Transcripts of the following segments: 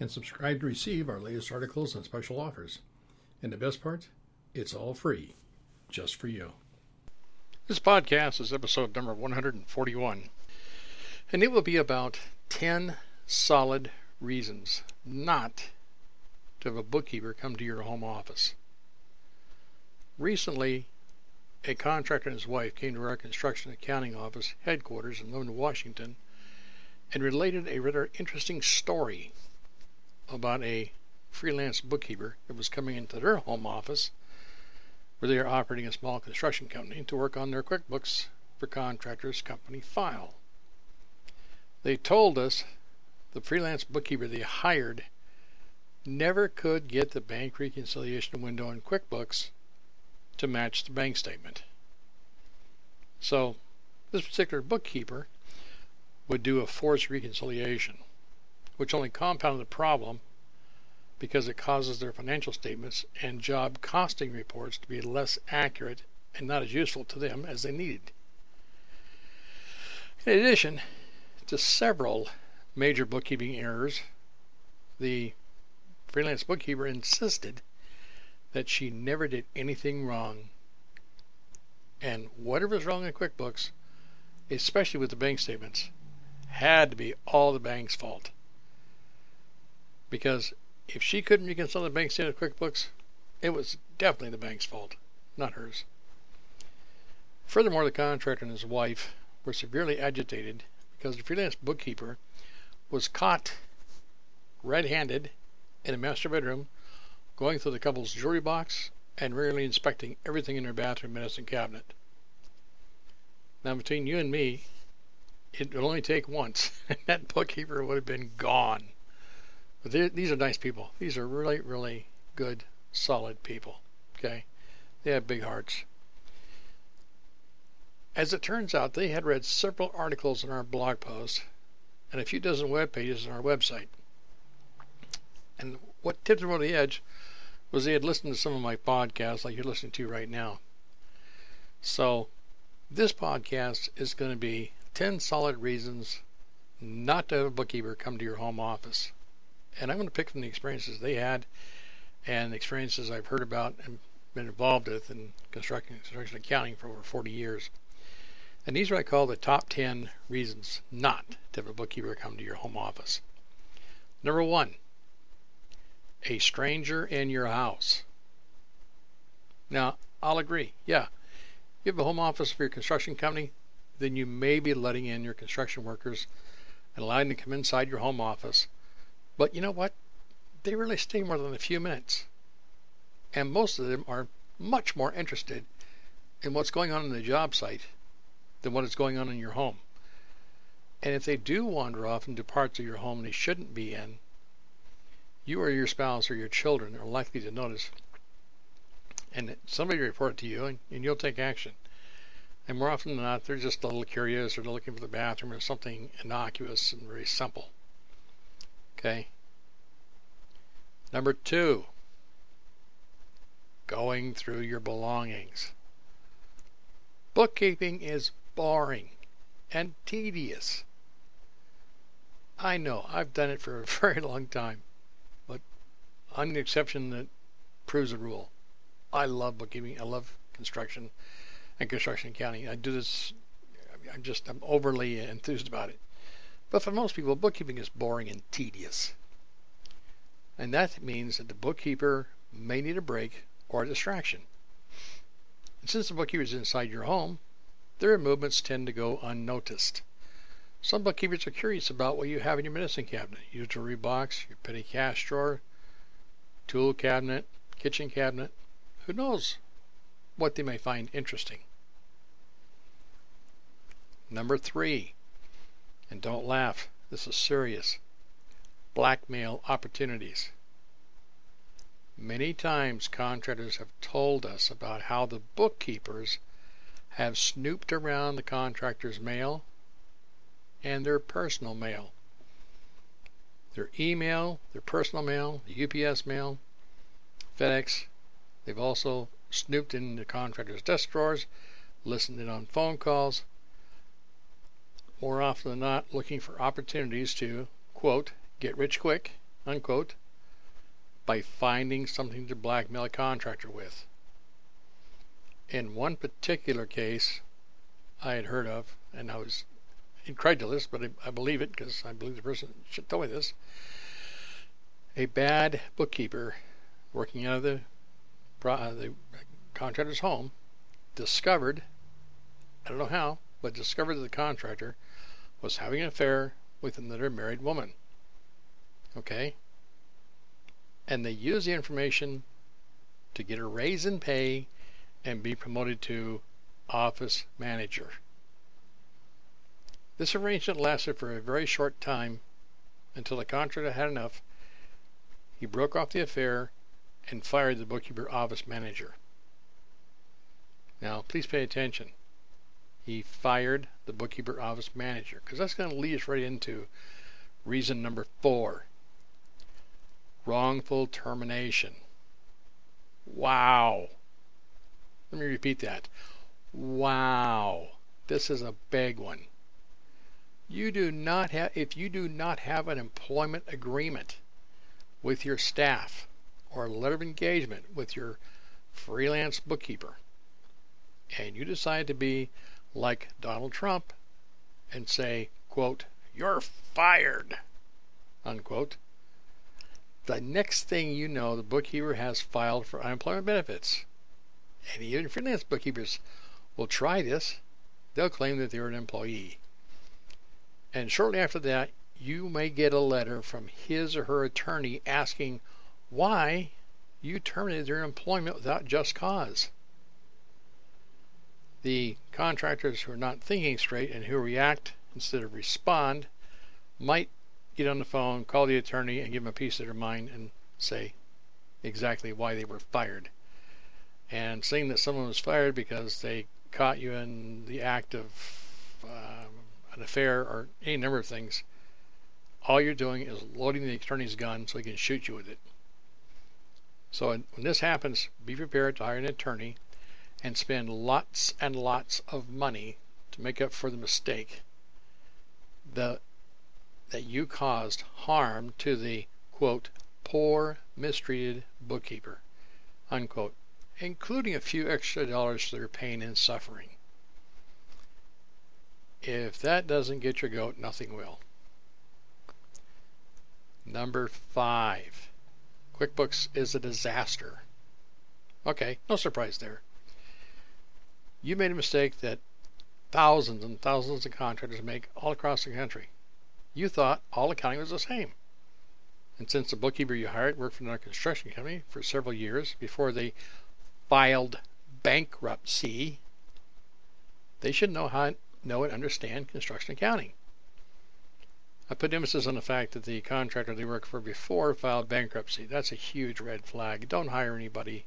and subscribe to receive our latest articles and special offers. And the best part, it's all free, just for you. This podcast is episode number 141, and it will be about 10 solid reasons not to have a bookkeeper come to your home office. Recently, a contractor and his wife came to our construction accounting office headquarters in Lynnwood, Washington, and related a rather interesting story about a freelance bookkeeper that was coming into their home office where they are operating a small construction company to work on their QuickBooks for contractors company file. They told us the freelance bookkeeper they hired never could get the bank reconciliation window in QuickBooks to match the bank statement. So, this particular bookkeeper would do a forced reconciliation, which only compounded the problem because it causes their financial statements and job costing reports to be less accurate and not as useful to them as they needed. In addition to several major bookkeeping errors, the freelance bookkeeper insisted that she never did anything wrong. And whatever was wrong in QuickBooks, especially with the bank statements, had to be all the bank's fault. Because if she couldn't reconcile the bank statement of QuickBooks, it was definitely the bank's fault, not hers. Furthermore, the contractor and his wife were severely agitated because the freelance bookkeeper was caught red handed in a master bedroom going through the couple's jewelry box and regularly inspecting everything in their bathroom medicine cabinet. Now, between you and me, it would only take once, and that bookkeeper would have been gone. But these are nice people. These are really, really good, solid people. Okay? They have big hearts. As it turns out, they had read several articles in our blog post and a few dozen web pages on our website. And what tipped them over the edge was they had listened to some of my podcasts like you're listening to right now. So this podcast is going to be 10 solid reasons not to have a bookkeeper come to your home office. And I'm going to pick from the experiences they had and the experiences I've heard about and been involved with in construction, construction accounting for over 40 years. And these are what I call the top 10 reasons not to have a bookkeeper come to your home office. Number one, a stranger in your house. Now, I'll agree. Yeah, you have a home office for your construction company, then you may be letting in your construction workers and allowing them to come inside your home office. But you know what? They really stay more than a few minutes. And most of them are much more interested in what's going on in the job site than what is going on in your home. And if they do wander off into parts of your home they shouldn't be in, you or your spouse or your children are likely to notice. And somebody report to you, and, and you'll take action. And more often than not, they're just a little curious or they're looking for the bathroom or something innocuous and very simple. Okay? Number two, going through your belongings. Bookkeeping is boring and tedious. I know, I've done it for a very long time. But I'm the exception that proves the rule. I love bookkeeping. I love construction and construction accounting. I do this. I'm just I'm overly enthused about it. But for most people, bookkeeping is boring and tedious. And that means that the bookkeeper may need a break or a distraction. And since the bookkeeper is inside your home, their movements tend to go unnoticed. Some bookkeepers are curious about what you have in your medicine cabinet, your jewelry box, your petty cash drawer, tool cabinet, kitchen cabinet. Who knows what they may find interesting? Number three, and don't laugh, this is serious blackmail opportunities. Many times contractors have told us about how the bookkeepers have snooped around the contractor's mail and their personal mail. Their email, their personal mail, the UPS mail, FedEx. They've also snooped in the contractor's desk drawers, listened in on phone calls, more often than not looking for opportunities to, quote, get rich quick, unquote, by finding something to blackmail a contractor with. In one particular case I had heard of, and I was incredulous, but I, I believe it because I believe the person should tell me this. A bad bookkeeper working out of the, uh, the contractor's home discovered, I don't know how, but discovered that the contractor was having an affair with another married woman. Okay? And they used the information to get a raise in pay and be promoted to office manager. This arrangement lasted for a very short time until the contractor had enough. He broke off the affair and fired the bookkeeper office manager. Now, please pay attention. He fired the bookkeeper office manager because that's going to lead us right into reason number four wrongful termination. Wow. Let me repeat that. Wow. This is a big one. You do not have if you do not have an employment agreement with your staff or a letter of engagement with your freelance bookkeeper and you decide to be like Donald Trump and say, quote, you're fired, unquote, the next thing you know, the bookkeeper has filed for unemployment benefits. And even freelance bookkeepers will try this. They'll claim that they're an employee. And shortly after that, you may get a letter from his or her attorney asking why you terminated their employment without just cause. The contractors who are not thinking straight and who react instead of respond might get on the phone, call the attorney, and give them a piece of their mind and say exactly why they were fired. And saying that someone was fired because they caught you in the act of uh, an affair or any number of things, all you're doing is loading the attorney's gun so he can shoot you with it. So when this happens, be prepared to hire an attorney and spend lots and lots of money to make up for the mistake the, that you caused harm to the quote poor mistreated bookkeeper unquote including a few extra dollars for their pain and suffering if that doesn't get your goat, nothing will. Number five, QuickBooks is a disaster. Okay, no surprise there. You made a mistake that thousands and thousands of contractors make all across the country. You thought all accounting was the same. And since the bookkeeper you hired worked for another construction company for several years before they filed bankruptcy, they should know how know and understand construction accounting. I put emphasis on the fact that the contractor they worked for before filed bankruptcy. That's a huge red flag. Don't hire anybody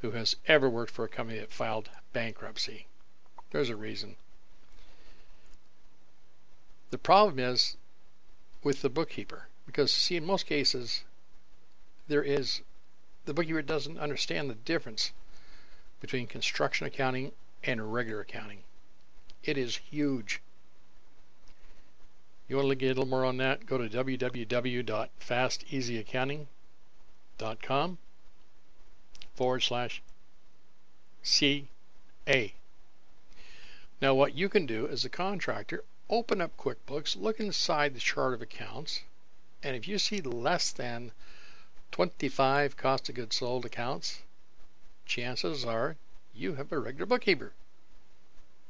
who has ever worked for a company that filed bankruptcy. There's a reason. The problem is with the bookkeeper because see in most cases there is the bookkeeper doesn't understand the difference between construction accounting and regular accounting. It is huge. You want to get a little more on that? Go to www.fasteasyaccounting.com forward slash CA. Now, what you can do as a contractor, open up QuickBooks, look inside the chart of accounts, and if you see less than 25 cost of goods sold accounts, chances are you have a regular bookkeeper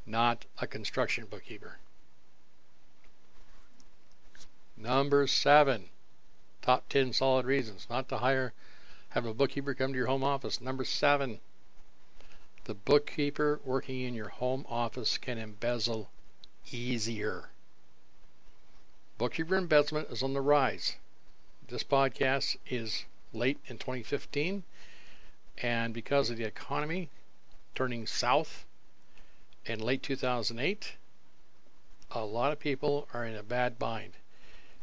not a construction bookkeeper. Number seven, top 10 solid reasons not to hire, have a bookkeeper come to your home office. Number seven, the bookkeeper working in your home office can embezzle easier. Bookkeeper embezzlement is on the rise. This podcast is late in 2015, and because of the economy turning south in late 2008, a lot of people are in a bad bind.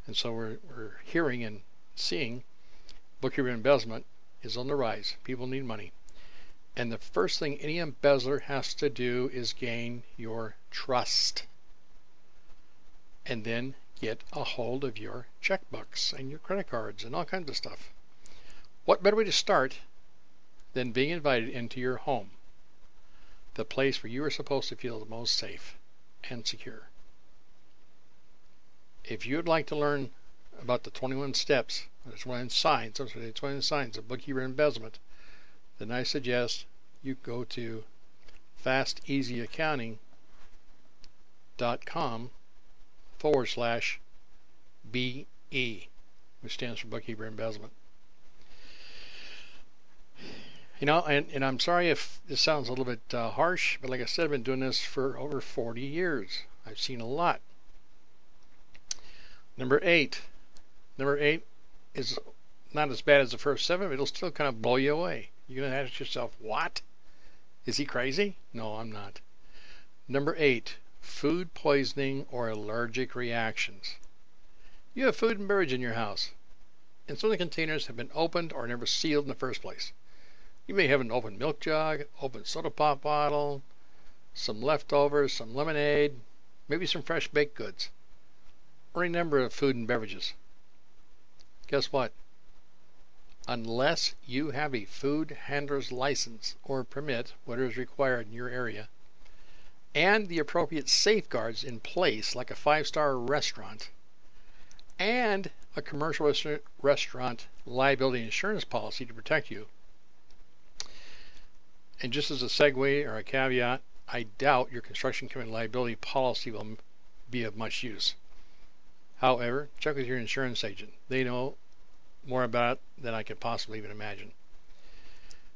And so we're, we're hearing and seeing bookkeeper embezzlement is on the rise. People need money. And the first thing any embezzler has to do is gain your trust. And then get a hold of your checkbooks and your credit cards and all kinds of stuff. What better way to start than being invited into your home? The place where you are supposed to feel the most safe and secure. If you would like to learn about the 21 steps, the 21 signs, I'm sorry, the 21 signs of bookkeeper embezzlement, then I suggest you go to fasteasyaccounting.com forward slash BE, which stands for bookkeeper embezzlement. You know, and, and I'm sorry if this sounds a little bit uh, harsh, but like I said, I've been doing this for over 40 years. I've seen a lot. Number eight. Number eight is not as bad as the first seven, but it'll still kind of blow you away. You're going to ask yourself, what? Is he crazy? No, I'm not. Number eight, food poisoning or allergic reactions. You have food and beverage in your house, and some of the containers have been opened or never sealed in the first place. You may have an open milk jug, open soda pop bottle, some leftovers, some lemonade, maybe some fresh baked goods or a number of food and beverages. Guess what? Unless you have a food handler's license or permit, whatever is required in your area, and the appropriate safeguards in place, like a five star restaurant, and a commercial restaurant liability insurance policy to protect you. And just as a segue or a caveat, I doubt your construction company liability policy will be of much use. However, check with your insurance agent. They know more about it than I could possibly even imagine.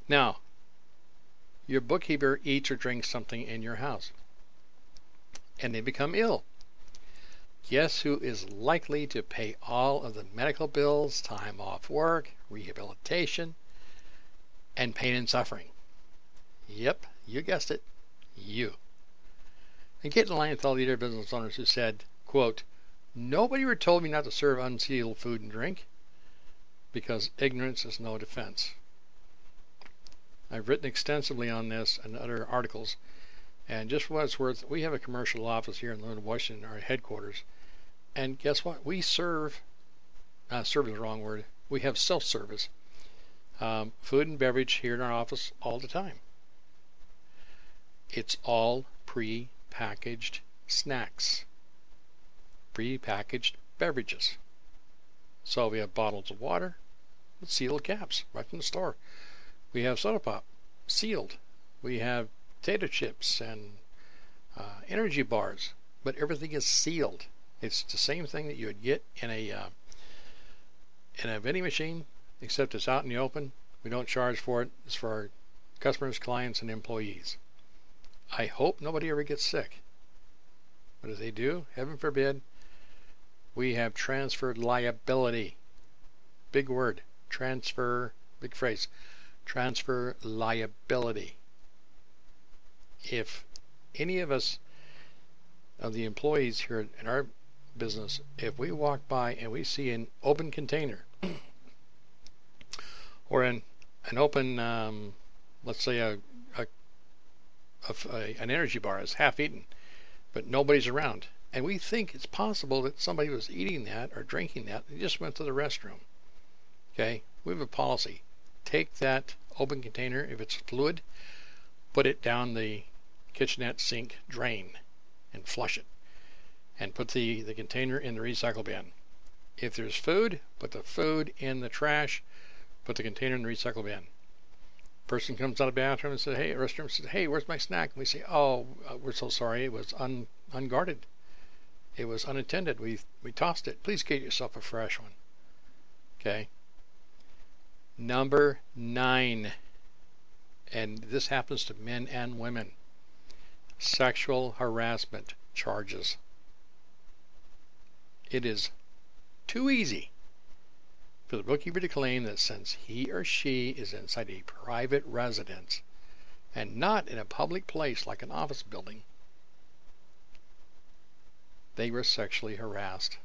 Now, your bookkeeper eats or drinks something in your house, and they become ill. Guess who is likely to pay all of the medical bills, time off work, rehabilitation, and pain and suffering? Yep, you guessed it. You. And get in line with all the other business owners who said, quote, Nobody ever told me not to serve unsealed food and drink because ignorance is no defense. I've written extensively on this and other articles, and just for what it's worth, we have a commercial office here in Lynnwood, Washington, our headquarters, and guess what? We serve, uh, serve is the wrong word, we have self service um, food and beverage here in our office all the time. It's all pre packaged snacks pre-packaged beverages. So we have bottles of water with sealed caps right from the store. We have soda pop sealed. We have potato chips and uh, energy bars, but everything is sealed. It's the same thing that you would get in a uh, in a vending machine, except it's out in the open. We don't charge for it. It's for our customers, clients, and employees. I hope nobody ever gets sick. But if they do, heaven forbid, we have transferred liability. Big word. Transfer, big phrase. Transfer liability. If any of us, of the employees here in our business, if we walk by and we see an open container or an, an open, um, let's say a, a, a, an energy bar is half eaten, but nobody's around, and we think it's possible that somebody was eating that or drinking that and just went to the restroom. Okay? We have a policy. Take that open container, if it's fluid, put it down the kitchenette sink drain and flush it. And put the, the container in the recycle bin. If there's food, put the food in the trash, put the container in the recycle bin. Person comes out of the bathroom and says, "Hey," restroom says, "Hey, where's my snack?" And we say, "Oh, uh, we're so sorry, it was un, unguarded." It was unattended. We we tossed it. Please get yourself a fresh one. Okay. Number nine, and this happens to men and women. Sexual harassment charges. It is too easy for the bookkeeper to claim that since he or she is inside a private residence and not in a public place like an office building, they were sexually harassed.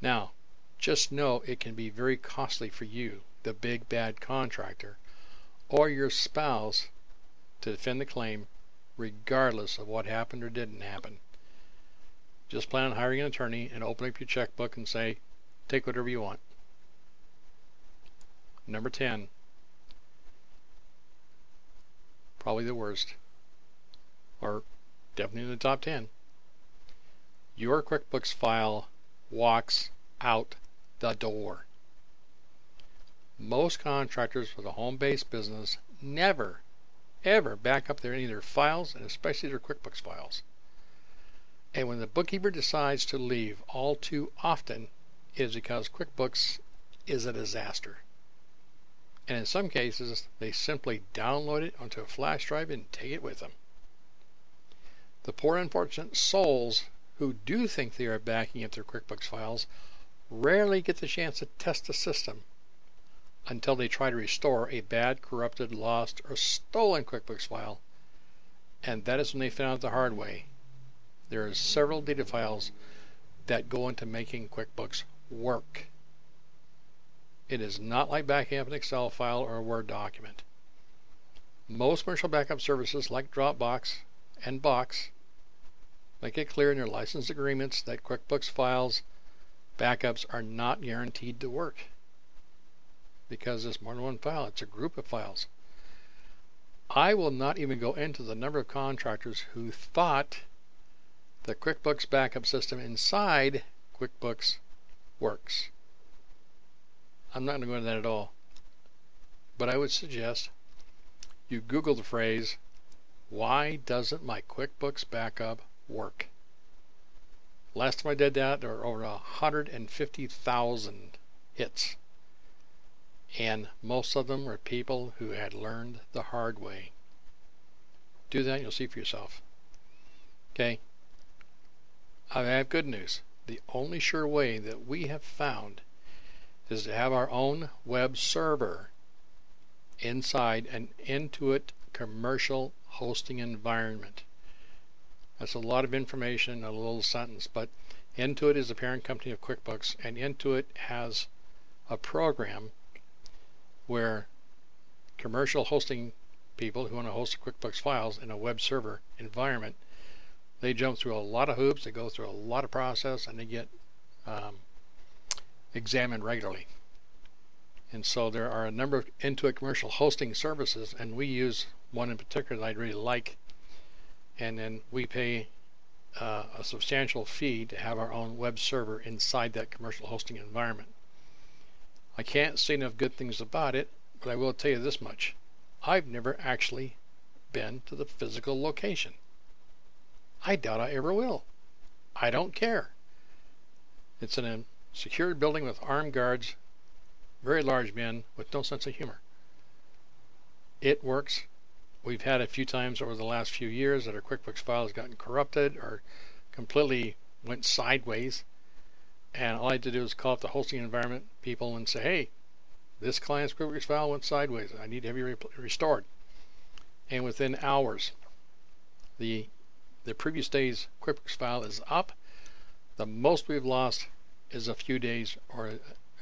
Now, just know it can be very costly for you, the big bad contractor, or your spouse to defend the claim regardless of what happened or didn't happen. Just plan on hiring an attorney and open up your checkbook and say, take whatever you want. Number 10. Probably the worst. Or definitely in the top 10. Your QuickBooks file walks out the door. Most contractors with a home based business never, ever back up their any of their files and especially their QuickBooks files. And when the bookkeeper decides to leave all too often, it is because QuickBooks is a disaster. And in some cases, they simply download it onto a flash drive and take it with them. The poor unfortunate souls who do think they are backing up their QuickBooks files rarely get the chance to test the system until they try to restore a bad, corrupted, lost, or stolen QuickBooks file, and that is when they found out the hard way there are several data files that go into making QuickBooks work. It is not like backing up an Excel file or a Word document. Most commercial backup services like Dropbox and Box make it clear in their license agreements that QuickBooks files backups are not guaranteed to work because it's more than one file, it's a group of files. I will not even go into the number of contractors who thought the QuickBooks backup system inside QuickBooks works. I'm not going to go into that at all. But I would suggest you Google the phrase, why doesn't my QuickBooks backup work? Last time I did that, there were over 150,000 hits. And most of them were people who had learned the hard way. Do that, you'll see for yourself. Okay, I have good news. The only sure way that we have found is to have our own web server inside an Intuit commercial hosting environment. That's a lot of information in a little sentence, but Intuit is the parent company of QuickBooks, and Intuit has a program where commercial hosting people who want to host QuickBooks files in a web server environment they jump through a lot of hoops, they go through a lot of process, and they get um, examined regularly. And so there are a number of Intuit commercial hosting services, and we use one in particular that I'd really like. And then we pay uh, a substantial fee to have our own web server inside that commercial hosting environment. I can't say enough good things about it, but I will tell you this much. I've never actually been to the physical location. I doubt I ever will. I don't care. It's in a secured building with armed guards, very large men with no sense of humor. It works. We've had a few times over the last few years that our QuickBooks file has gotten corrupted or completely went sideways. And all I had to do was call up the hosting environment people and say, hey, this client's QuickBooks file went sideways. I need to have you restored. And within hours, the the previous day's QuickBooks file is up. The most we've lost is a few days or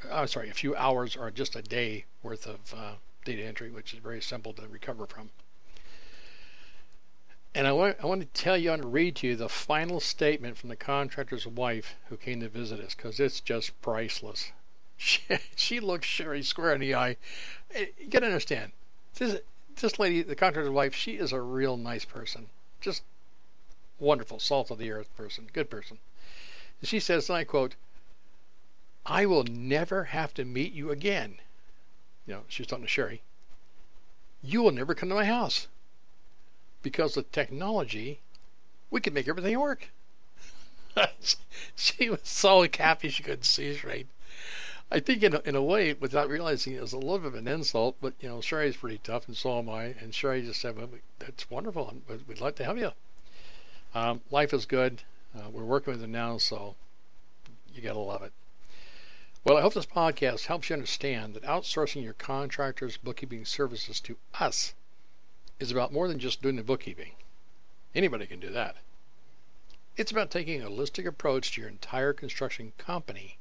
I'm sorry, a few hours or just a day worth of uh, data entry, which is very simple to recover from. And I want, I want to tell you, to read to you the final statement from the contractor's wife who came to visit us because it's just priceless. She, she looks Sherry square in the eye. Eh, you got to understand, this, this lady, the contractor's wife, she is a real nice person. Just wonderful, salt of the earth person, good person. And she says, and I quote, I will never have to meet you again. You know, she was talking to Sherry. You will never come to my house. Because with technology, we could make everything work. she was so happy she couldn't see straight. I think in a, in a way, without realizing it was a little bit of an insult, but you know, Sherry's pretty tough, and so am I. And Sherry just said, well, "That's wonderful. We'd like to have you." Um, life is good. Uh, we're working with it now, so you gotta love it. Well, I hope this podcast helps you understand that outsourcing your contractors' bookkeeping services to us is about more than just doing the bookkeeping. Anybody can do that. It's about taking a holistic approach to your entire construction company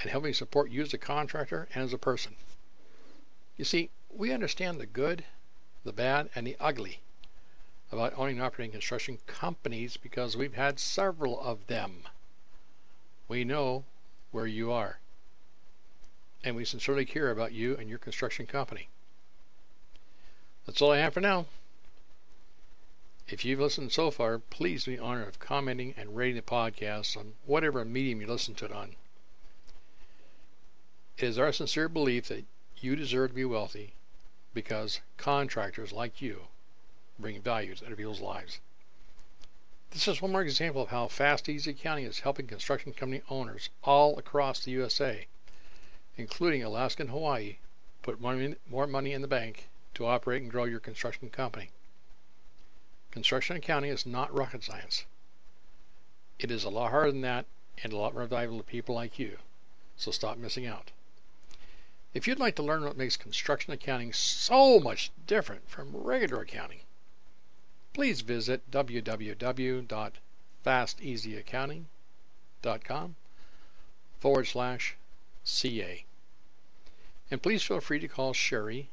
and helping support you as a contractor and as a person. You see, we understand the good, the bad, and the ugly about owning and operating construction companies because we've had several of them. We know where you are. And we sincerely care about you and your construction company. That's all I have for now. If you've listened so far, please do the honor of commenting and rating the podcast on whatever medium you listen to it on. It is our sincere belief that you deserve to be wealthy because contractors like you bring value to other people's lives. This is one more example of how Fast Easy Accounting is helping construction company owners all across the USA, including Alaska and Hawaii, put more money in the bank to operate and grow your construction company. Construction accounting is not rocket science. It is a lot harder than that and a lot more valuable to people like you, so stop missing out. If you'd like to learn what makes construction accounting so much different from regular accounting, please visit www.fasteasyaccounting.com forward slash CA. And please feel free to call Sherry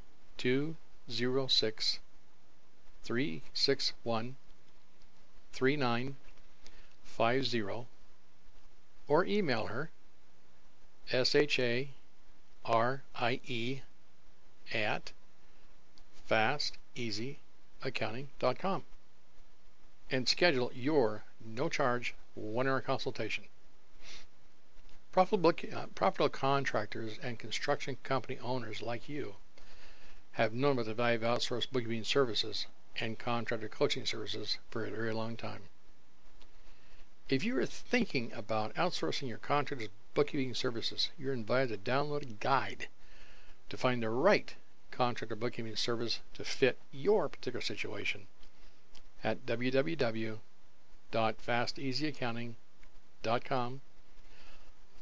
206 361 3950 or email her SHA R-I-E at fasteasyaccounting.com and schedule your no-charge one-hour consultation. Profitable, uh, profitable contractors and construction company owners like you have known about the value of outsourced bookkeeping services and contractor coaching services for a very long time. If you are thinking about outsourcing your contractor's bookkeeping services, you're invited to download a guide to find the right contractor bookkeeping service to fit your particular situation at www.fasteasyaccounting.com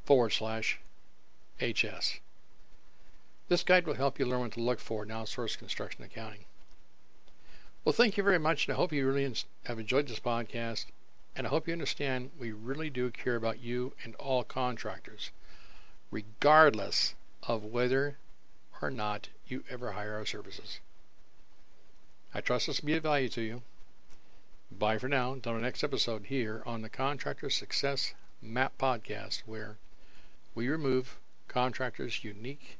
forward slash HS. This guide will help you learn what to look for in outsourced construction accounting. Well, thank you very much, and I hope you really have enjoyed this podcast and I hope you understand we really do care about you and all contractors, regardless of whether or not you ever hire our services. I trust this will be of value to you. Bye for now. Until the next episode here on the Contractor Success Map Podcast, where we remove contractors' unique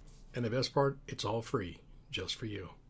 And the best part, it's all free, just for you.